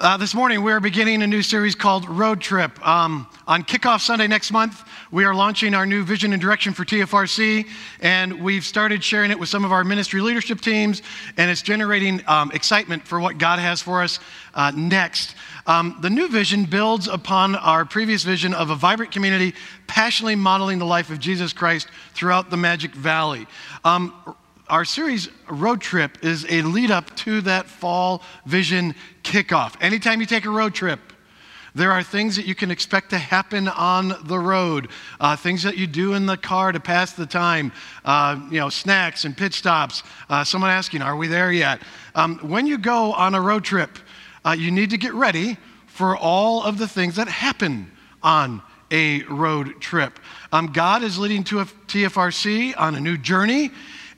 Uh, this morning, we are beginning a new series called Road Trip. Um, on kickoff Sunday next month, we are launching our new vision and direction for TFRC, and we've started sharing it with some of our ministry leadership teams, and it's generating um, excitement for what God has for us uh, next. Um, the new vision builds upon our previous vision of a vibrant community passionately modeling the life of Jesus Christ throughout the Magic Valley. Um, our series road trip is a lead up to that fall vision kickoff. Anytime you take a road trip, there are things that you can expect to happen on the road, uh, things that you do in the car to pass the time, uh, you know, snacks and pit stops. Uh, someone asking, Are we there yet? Um, when you go on a road trip, uh, you need to get ready for all of the things that happen on a road trip. Um, God is leading to a TFRC on a new journey.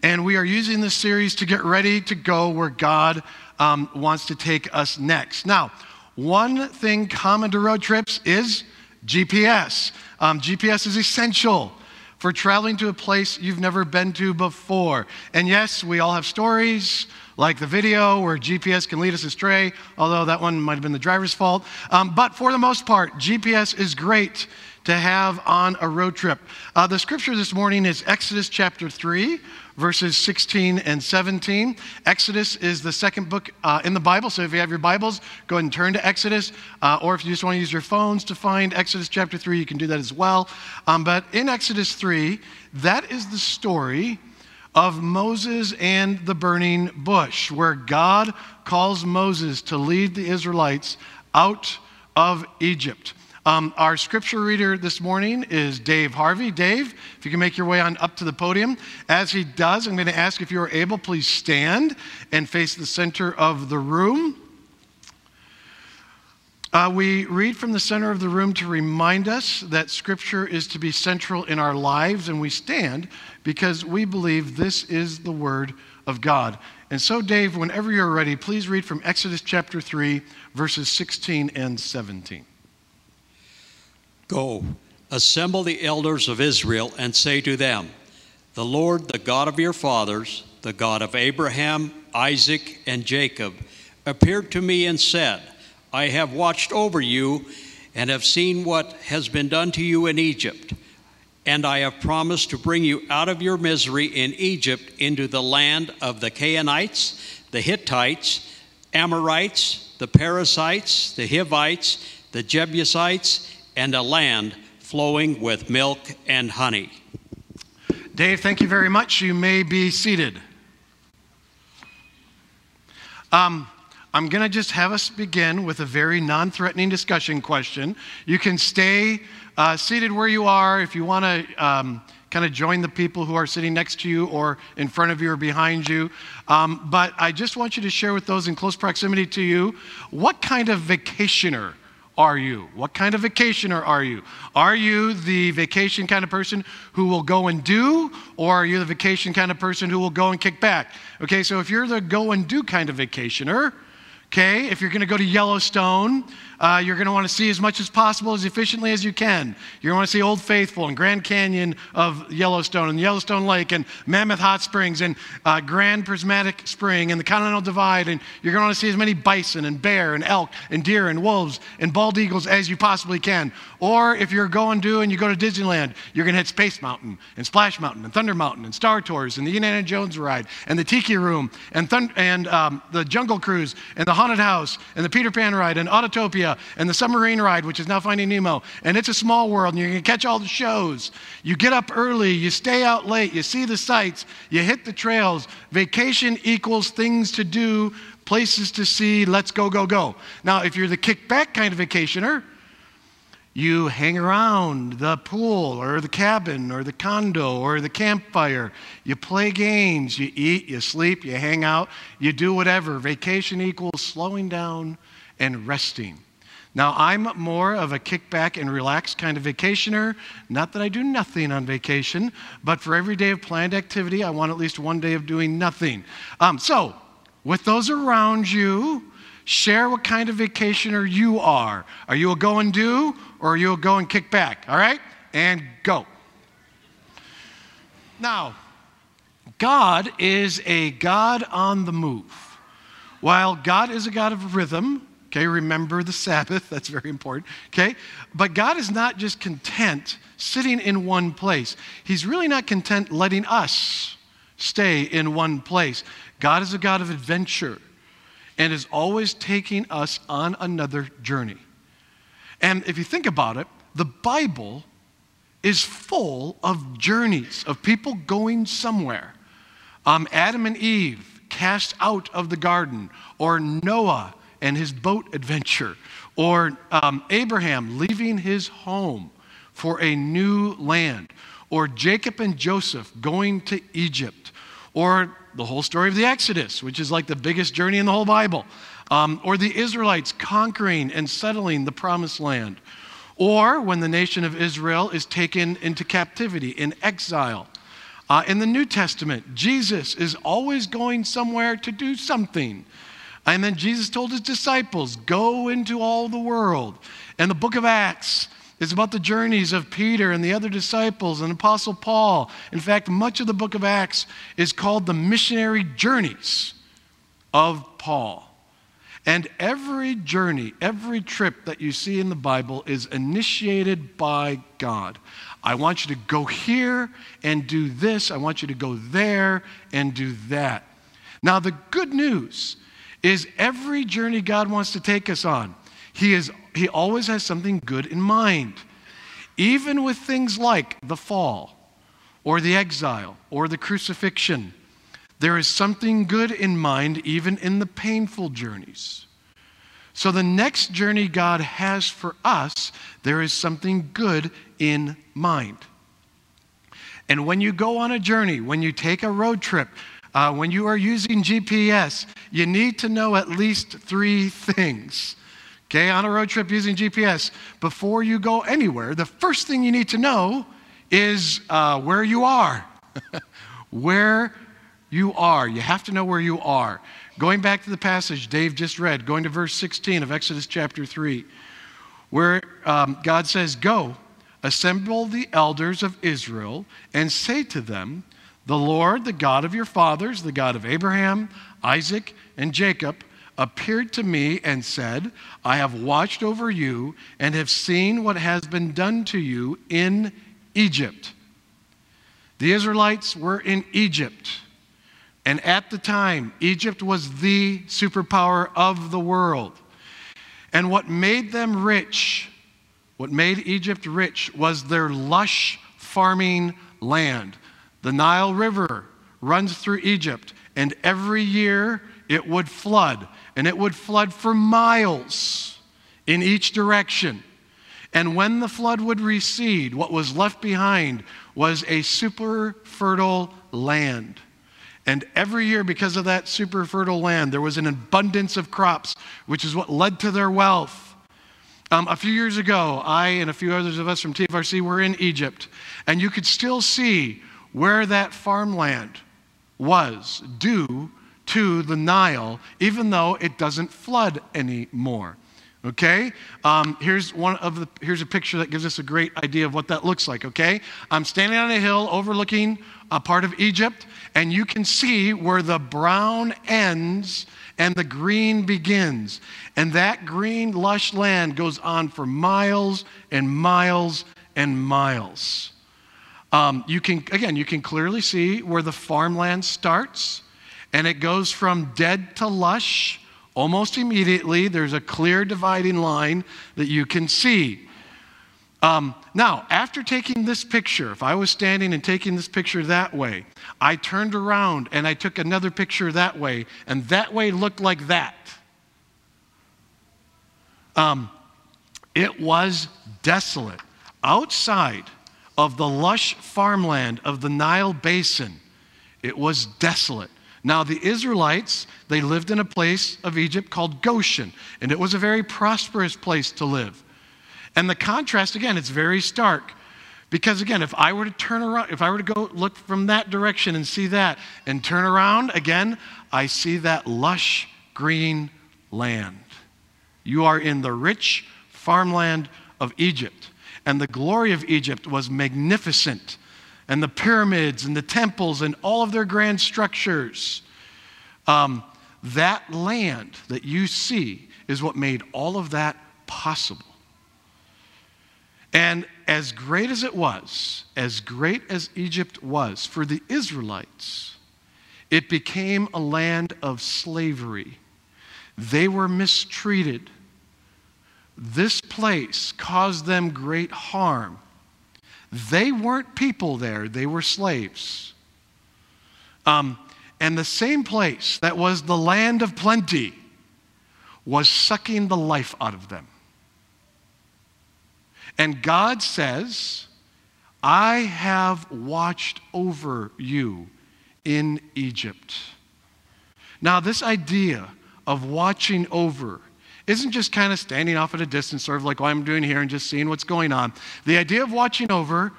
And we are using this series to get ready to go where God um, wants to take us next. Now, one thing common to road trips is GPS. Um, GPS is essential for traveling to a place you've never been to before. And yes, we all have stories like the video where GPS can lead us astray, although that one might have been the driver's fault. Um, but for the most part, GPS is great to have on a road trip. Uh, the scripture this morning is Exodus chapter 3, verses 16 and 17. Exodus is the second book uh, in the Bible, so if you have your Bibles, go ahead and turn to Exodus. Uh, or if you just want to use your phones to find Exodus chapter 3, you can do that as well. Um, but in Exodus 3, that is the story of Moses and the burning bush, where God calls Moses to lead the Israelites out of Egypt. Um, our scripture reader this morning is Dave Harvey. Dave, if you can make your way on up to the podium. As he does, I'm going to ask if you are able, please stand and face the center of the room. Uh, we read from the center of the room to remind us that Scripture is to be central in our lives, and we stand because we believe this is the Word of God. And so, Dave, whenever you're ready, please read from Exodus chapter 3, verses 16 and 17. Go, assemble the elders of Israel, and say to them, The Lord, the God of your fathers, the God of Abraham, Isaac, and Jacob, appeared to me and said, I have watched over you and have seen what has been done to you in Egypt. And I have promised to bring you out of your misery in Egypt into the land of the Canaanites, the Hittites, Amorites, the Perizzites, the Hivites, the Jebusites, and a land flowing with milk and honey. Dave, thank you very much. You may be seated. Um, I'm going to just have us begin with a very non threatening discussion question. You can stay uh, seated where you are if you want to. Um, kind of join the people who are sitting next to you or in front of you or behind you. Um, but I just want you to share with those in close proximity to you what kind of vacationer are you? What kind of vacationer are you? Are you the vacation kind of person who will go and do, or are you the vacation kind of person who will go and kick back? Okay, so if you're the go and do kind of vacationer, okay, if you're to go to Yellowstone, uh, you're going to want to see as much as possible, as efficiently as you can. You're going to want to see Old Faithful and Grand Canyon of Yellowstone and Yellowstone Lake and Mammoth Hot Springs and uh, Grand Prismatic Spring and the Continental Divide. And you're going to want to see as many bison and bear and elk and deer and wolves and bald eagles as you possibly can. Or if you're going to do and you go to Disneyland, you're going to hit Space Mountain and Splash Mountain and Thunder Mountain and Star Tours and the Indiana Jones ride and the Tiki Room and, and um, the Jungle Cruise and the Haunted House and the Peter Pan ride and Autotopia and the submarine ride, which is now Finding Nemo. And it's a small world, and you can catch all the shows. You get up early, you stay out late, you see the sights, you hit the trails. Vacation equals things to do, places to see, let's go, go, go. Now, if you're the kickback kind of vacationer, you hang around the pool or the cabin or the condo or the campfire. You play games, you eat, you sleep, you hang out, you do whatever. Vacation equals slowing down and resting. Now, I'm more of a kickback and relax kind of vacationer. Not that I do nothing on vacation, but for every day of planned activity, I want at least one day of doing nothing. Um, so, with those around you, share what kind of vacationer you are. Are you a go and do, or are you a go and kick back? All right? And go. Now, God is a God on the move. While God is a God of rhythm, Okay, remember the Sabbath. That's very important. Okay, but God is not just content sitting in one place, He's really not content letting us stay in one place. God is a God of adventure and is always taking us on another journey. And if you think about it, the Bible is full of journeys of people going somewhere. Um, Adam and Eve cast out of the garden, or Noah and his boat adventure, or um, Abraham leaving his home for a new land, or Jacob and Joseph going to Egypt, or the whole story of the Exodus, which is like the biggest journey in the whole Bible, um, or the Israelites conquering and settling the promised land, or when the nation of Israel is taken into captivity in exile. Uh, in the New Testament, Jesus is always going somewhere to do something. And then Jesus told his disciples, Go into all the world. And the book of Acts is about the journeys of Peter and the other disciples and Apostle Paul. In fact, much of the book of Acts is called the missionary journeys of Paul. And every journey, every trip that you see in the Bible is initiated by God. I want you to go here and do this. I want you to go there and do that. Now, the good news is every journey God wants to take us on, He, is, he always has something good in mind. Even with things like the fall, or the exile, or the crucifixion, there is something good in mind, even in the painful journeys. So, the next journey God has for us, there is something good in mind. And when you go on a journey, when you take a road trip, uh, when you are using GPS, you need to know at least three things. Okay, on a road trip using GPS, before you go anywhere, the first thing you need to know is uh, where you are. where you are. You have to know where you are. Going back to the passage Dave just read, going to verse 16 of Exodus chapter 3, where um, God says, Go, assemble the elders of Israel, and say to them, The Lord, the God of your fathers, the God of Abraham, Isaac, and Jacob, appeared to me and said, I have watched over you and have seen what has been done to you in Egypt. The Israelites were in Egypt. And at the time, Egypt was the superpower of the world. And what made them rich, what made Egypt rich, was their lush farming land. The Nile River runs through Egypt, and every year it would flood, and it would flood for miles in each direction. And when the flood would recede, what was left behind was a super fertile land. And every year, because of that super fertile land, there was an abundance of crops, which is what led to their wealth. Um, a few years ago, I and a few others of us from TFRC were in Egypt, and you could still see where that farmland was due to the Nile, even though it doesn't flood anymore. Okay? Um, here's one of the here's a picture that gives us a great idea of what that looks like. Okay? I'm standing on a hill overlooking a part of Egypt, and you can see where the brown ends and the green begins. And that green, lush land goes on for miles and miles and miles. Um, you can, again, you can clearly see where the farmland starts, and it goes from dead to lush almost immediately. There's a clear dividing line that you can see. Um, now, after taking this picture, if I was standing and taking this picture that way, I turned around and I took another picture that way, and that way looked like that. Um, it was desolate. Outside of the lush farmland of the Nile Basin, it was desolate. Now, the Israelites, they lived in a place of Egypt called Goshen, and it was a very prosperous place to live. And the contrast, again, it's very stark. Because again, if I were to turn around, if I were to go look from that direction and see that, and turn around again, I see that lush green land. You are in the rich farmland of Egypt. And the glory of Egypt was magnificent. And the pyramids and the temples and all of their grand structures. Um, that land that you see is what made all of that possible. And as great as it was, as great as Egypt was for the Israelites, it became a land of slavery. They were mistreated. This place caused them great harm. They weren't people there, they were slaves. Um, and the same place that was the land of plenty was sucking the life out of them. And God says, I have watched over you in Egypt. Now, this idea of watching over isn't just kind of standing off at a distance, sort of like what I'm doing here and just seeing what's going on. The idea of watching over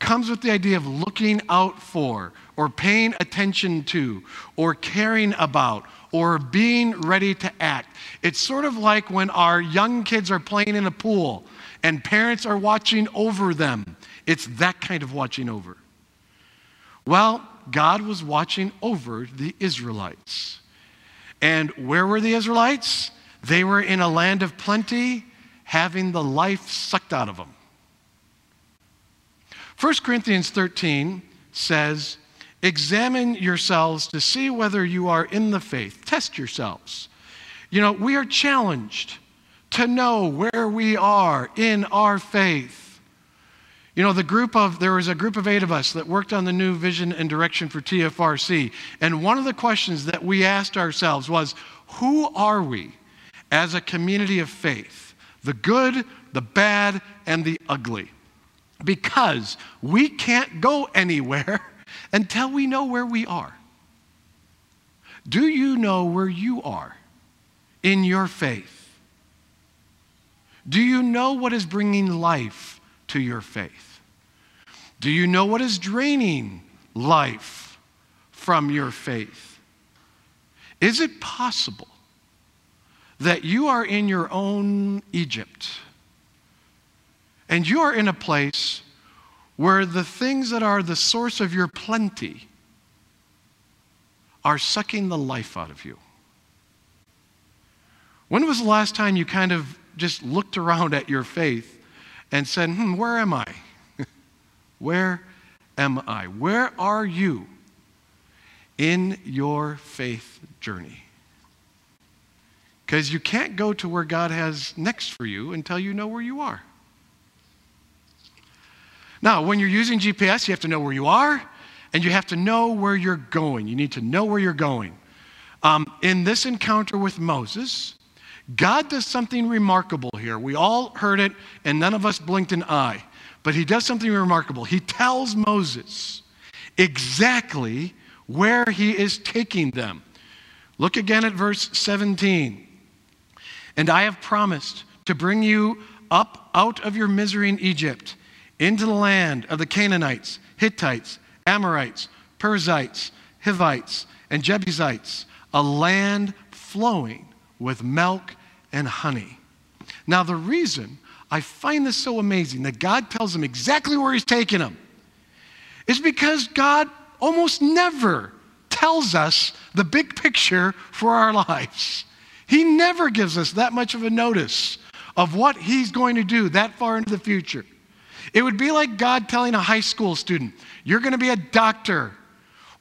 comes with the idea of looking out for, or paying attention to, or caring about, or being ready to act. It's sort of like when our young kids are playing in a pool and parents are watching over them. It's that kind of watching over. Well, God was watching over the Israelites. And where were the Israelites? They were in a land of plenty, having the life sucked out of them. 1 Corinthians 13 says, Examine yourselves to see whether you are in the faith. Test yourselves. You know, we are challenged to know where we are in our faith. You know, the group of, there was a group of eight of us that worked on the new vision and direction for TFRC. And one of the questions that we asked ourselves was who are we as a community of faith? The good, the bad, and the ugly. Because we can't go anywhere until we know where we are. Do you know where you are in your faith? Do you know what is bringing life to your faith? Do you know what is draining life from your faith? Is it possible that you are in your own Egypt and you are in a place where the things that are the source of your plenty are sucking the life out of you? When was the last time you kind of just looked around at your faith and said, hmm, where am I? where am I? Where are you in your faith journey? Because you can't go to where God has next for you until you know where you are. Now, when you're using GPS, you have to know where you are and you have to know where you're going. You need to know where you're going. Um, in this encounter with Moses, God does something remarkable here. We all heard it, and none of us blinked an eye. But he does something remarkable. He tells Moses exactly where he is taking them. Look again at verse 17. And I have promised to bring you up out of your misery in Egypt into the land of the Canaanites, Hittites, Amorites, Perizzites, Hivites, and Jebusites, a land flowing with milk and honey. Now, the reason I find this so amazing that God tells them exactly where he's taking them is because God almost never tells us the big picture for our lives. He never gives us that much of a notice of what he's going to do that far into the future. It would be like God telling a high school student, You're going to be a doctor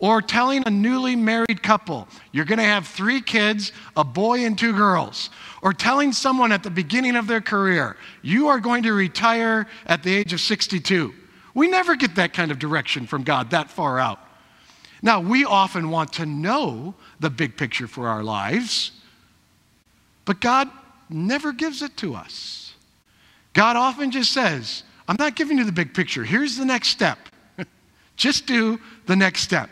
or telling a newly married couple, you're going to have three kids, a boy and two girls. Or telling someone at the beginning of their career, you are going to retire at the age of 62. We never get that kind of direction from God that far out. Now, we often want to know the big picture for our lives, but God never gives it to us. God often just says, I'm not giving you the big picture. Here's the next step. just do the next step.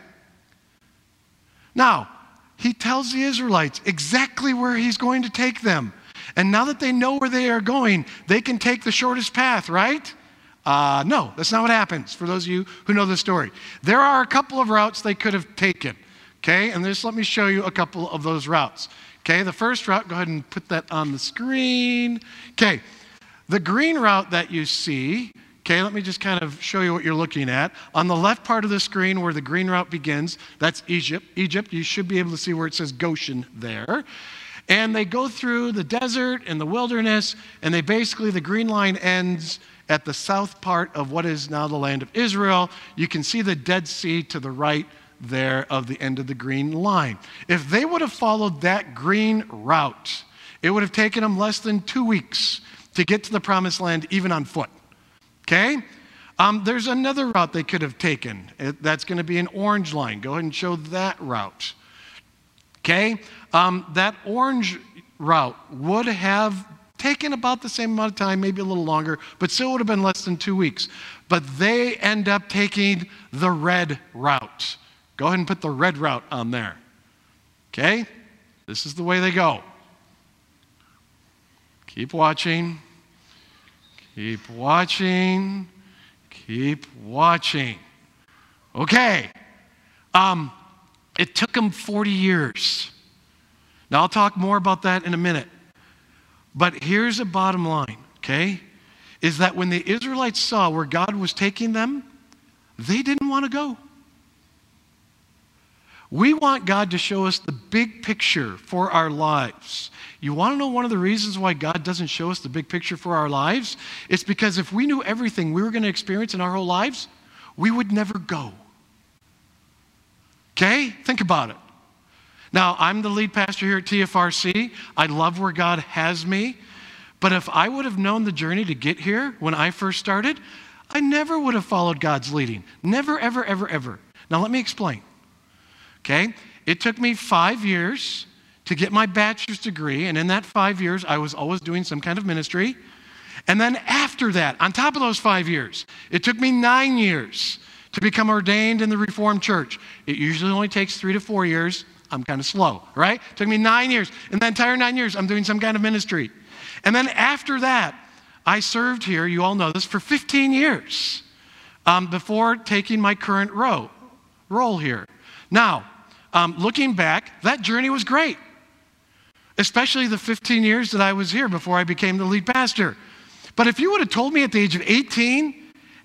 Now, he tells the Israelites exactly where he's going to take them. And now that they know where they are going, they can take the shortest path, right? Uh, no, that's not what happens for those of you who know the story. There are a couple of routes they could have taken, okay? And just let me show you a couple of those routes. Okay, the first route, go ahead and put that on the screen. Okay, the green route that you see Okay, let me just kind of show you what you're looking at. On the left part of the screen where the green route begins, that's Egypt. Egypt, you should be able to see where it says Goshen there. And they go through the desert and the wilderness, and they basically, the green line ends at the south part of what is now the land of Israel. You can see the Dead Sea to the right there of the end of the green line. If they would have followed that green route, it would have taken them less than two weeks to get to the promised land, even on foot. Okay? Um, there's another route they could have taken. It, that's going to be an orange line. Go ahead and show that route. Okay? Um, that orange route would have taken about the same amount of time, maybe a little longer, but still would have been less than two weeks. But they end up taking the red route. Go ahead and put the red route on there. Okay? This is the way they go. Keep watching. Keep watching. Keep watching. Okay. Um, it took them 40 years. Now, I'll talk more about that in a minute. But here's a bottom line, okay? Is that when the Israelites saw where God was taking them, they didn't want to go. We want God to show us the big picture for our lives. You want to know one of the reasons why God doesn't show us the big picture for our lives? It's because if we knew everything we were going to experience in our whole lives, we would never go. Okay? Think about it. Now, I'm the lead pastor here at TFRC. I love where God has me. But if I would have known the journey to get here when I first started, I never would have followed God's leading. Never, ever, ever, ever. Now, let me explain. Okay? It took me five years to get my bachelor's degree, and in that five years, I was always doing some kind of ministry. And then after that, on top of those five years, it took me nine years to become ordained in the Reformed Church. It usually only takes three to four years. I'm kind of slow, right? It took me nine years. In the entire nine years, I'm doing some kind of ministry. And then after that, I served here, you all know this, for 15 years um, before taking my current role, role here. Now, um, looking back, that journey was great, especially the 15 years that I was here before I became the lead pastor. But if you would have told me at the age of 18,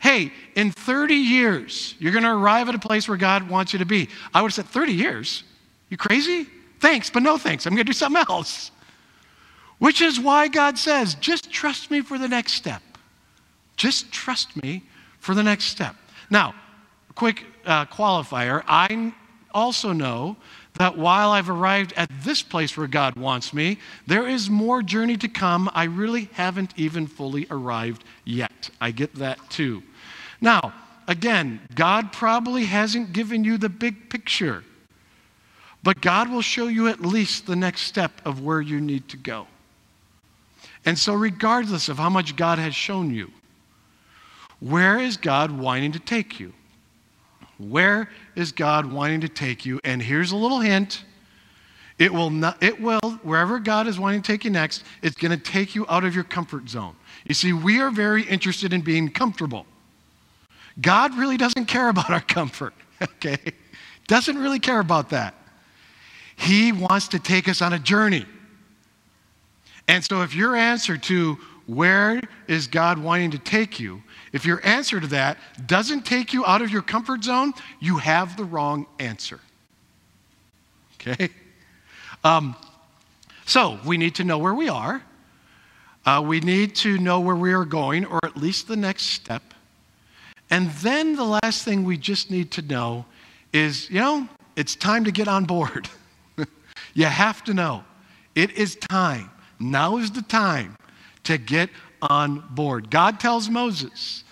hey, in 30 years, you're going to arrive at a place where God wants you to be, I would have said, 30 years? You crazy? Thanks, but no thanks. I'm going to do something else. Which is why God says, just trust me for the next step. Just trust me for the next step. Now, quick uh, qualifier I also know that while I've arrived at this place where God wants me, there is more journey to come. I really haven't even fully arrived yet. I get that too. Now, again, God probably hasn't given you the big picture, but God will show you at least the next step of where you need to go. And so, regardless of how much God has shown you, where is God wanting to take you? Where is God wanting to take you? And here's a little hint. It will not, it will, wherever God is wanting to take you next, it's going to take you out of your comfort zone. You see, we are very interested in being comfortable. God really doesn't care about our comfort, okay? Doesn't really care about that. He wants to take us on a journey. And so if your answer to where is God wanting to take you if your answer to that doesn't take you out of your comfort zone, you have the wrong answer. Okay? Um, so we need to know where we are. Uh, we need to know where we are going, or at least the next step. And then the last thing we just need to know is you know, it's time to get on board. you have to know. It is time. Now is the time to get on board. God tells Moses,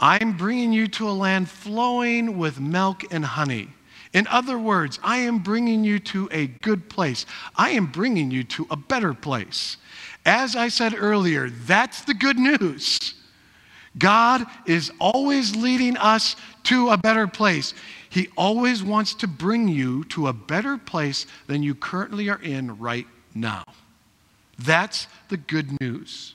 I'm bringing you to a land flowing with milk and honey. In other words, I am bringing you to a good place. I am bringing you to a better place. As I said earlier, that's the good news. God is always leading us to a better place. He always wants to bring you to a better place than you currently are in right now. That's the good news.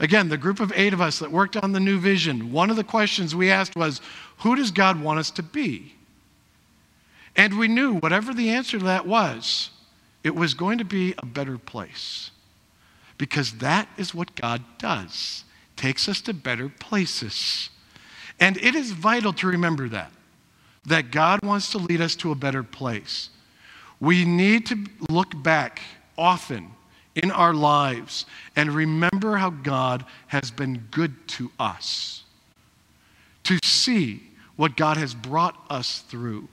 Again, the group of eight of us that worked on the new vision, one of the questions we asked was, Who does God want us to be? And we knew whatever the answer to that was, it was going to be a better place. Because that is what God does, takes us to better places. And it is vital to remember that, that God wants to lead us to a better place. We need to look back often in our lives and remember how God has been good to us, to see what God has brought us through,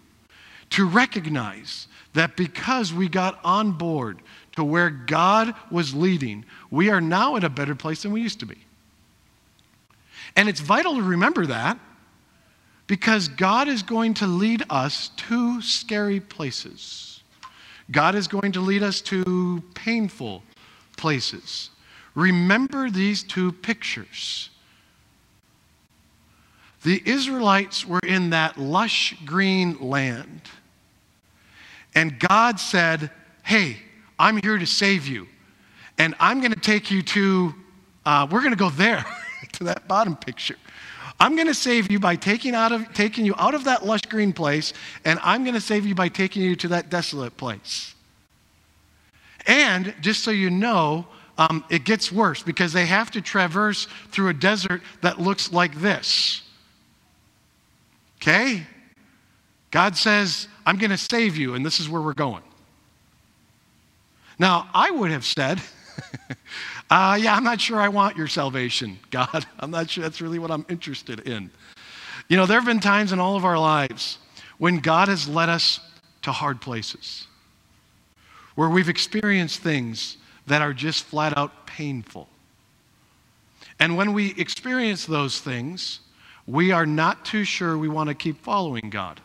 to recognize that because we got on board to where God was leading, we are now in a better place than we used to be. And it's vital to remember that because God is going to lead us to scary places. God is going to lead us to painful places. Remember these two pictures. The Israelites were in that lush green land. And God said, Hey, I'm here to save you. And I'm going to take you to, uh, we're going to go there, to that bottom picture. I'm going to save you by taking, out of, taking you out of that lush green place, and I'm going to save you by taking you to that desolate place. And just so you know, um, it gets worse because they have to traverse through a desert that looks like this. Okay? God says, I'm going to save you, and this is where we're going. Now, I would have said, uh, Yeah, I'm not sure I want your salvation, God. I'm not sure that's really what I'm interested in. You know, there have been times in all of our lives when God has led us to hard places, where we've experienced things that are just flat out painful. And when we experience those things, we are not too sure we want to keep following God.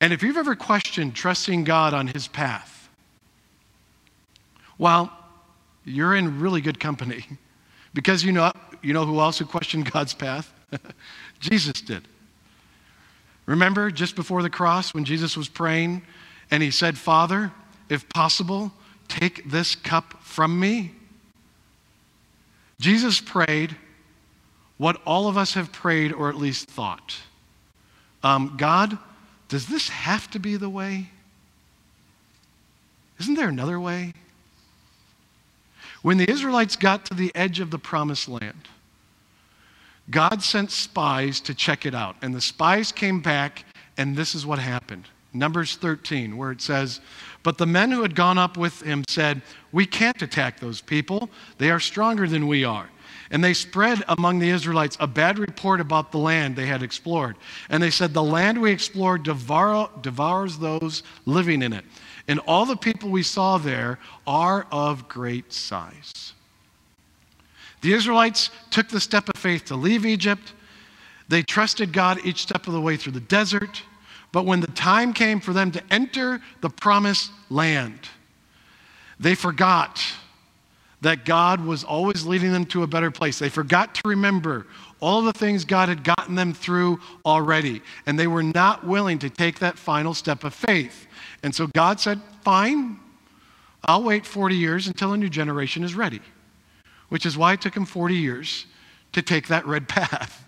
And if you've ever questioned trusting God on His path, well, you're in really good company because you know, you know who also questioned God's path? Jesus did. Remember just before the cross when Jesus was praying and he said, Father, if possible, take this cup from me? Jesus prayed what all of us have prayed or at least thought um, God, does this have to be the way? Isn't there another way? When the Israelites got to the edge of the promised land, God sent spies to check it out. And the spies came back, and this is what happened. Numbers 13, where it says, But the men who had gone up with him said, We can't attack those people. They are stronger than we are. And they spread among the Israelites a bad report about the land they had explored. And they said, The land we explored devour, devours those living in it. And all the people we saw there are of great size. The Israelites took the step of faith to leave Egypt. They trusted God each step of the way through the desert. But when the time came for them to enter the promised land, they forgot that God was always leading them to a better place. They forgot to remember all the things God had gotten them through already, and they were not willing to take that final step of faith. And so God said, Fine, I'll wait 40 years until a new generation is ready, which is why it took him 40 years to take that red path.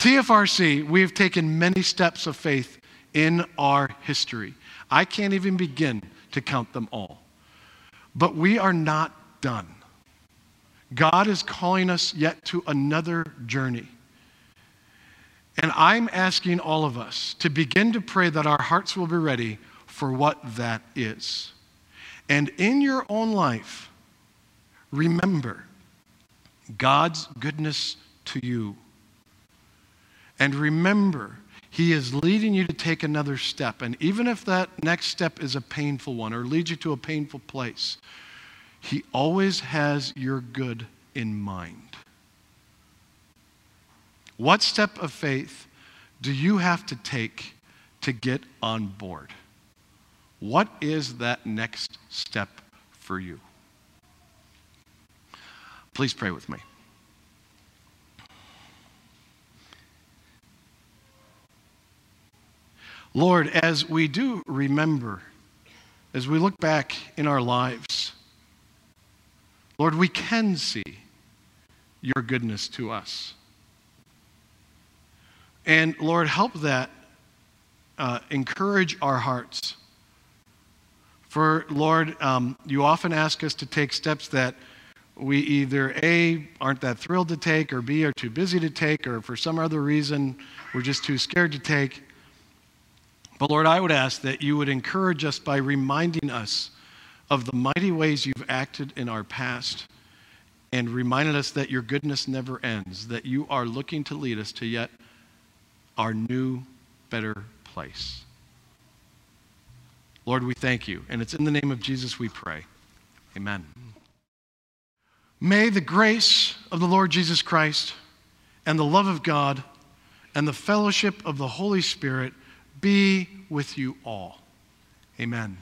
TFRC, we have taken many steps of faith in our history. I can't even begin to count them all. But we are not done. God is calling us yet to another journey. And I'm asking all of us to begin to pray that our hearts will be ready for what that is. And in your own life, remember God's goodness to you. And remember, He is leading you to take another step. And even if that next step is a painful one or leads you to a painful place, he always has your good in mind. What step of faith do you have to take to get on board? What is that next step for you? Please pray with me. Lord, as we do remember, as we look back in our lives, Lord, we can see your goodness to us. And Lord, help that uh, encourage our hearts. For Lord, um, you often ask us to take steps that we either A, aren't that thrilled to take, or B, are too busy to take, or for some other reason, we're just too scared to take. But Lord, I would ask that you would encourage us by reminding us of the mighty ways you've acted in our past and reminded us that your goodness never ends, that you are looking to lead us to yet our new, better place. Lord, we thank you. And it's in the name of Jesus we pray. Amen. May the grace of the Lord Jesus Christ and the love of God and the fellowship of the Holy Spirit be with you all. Amen.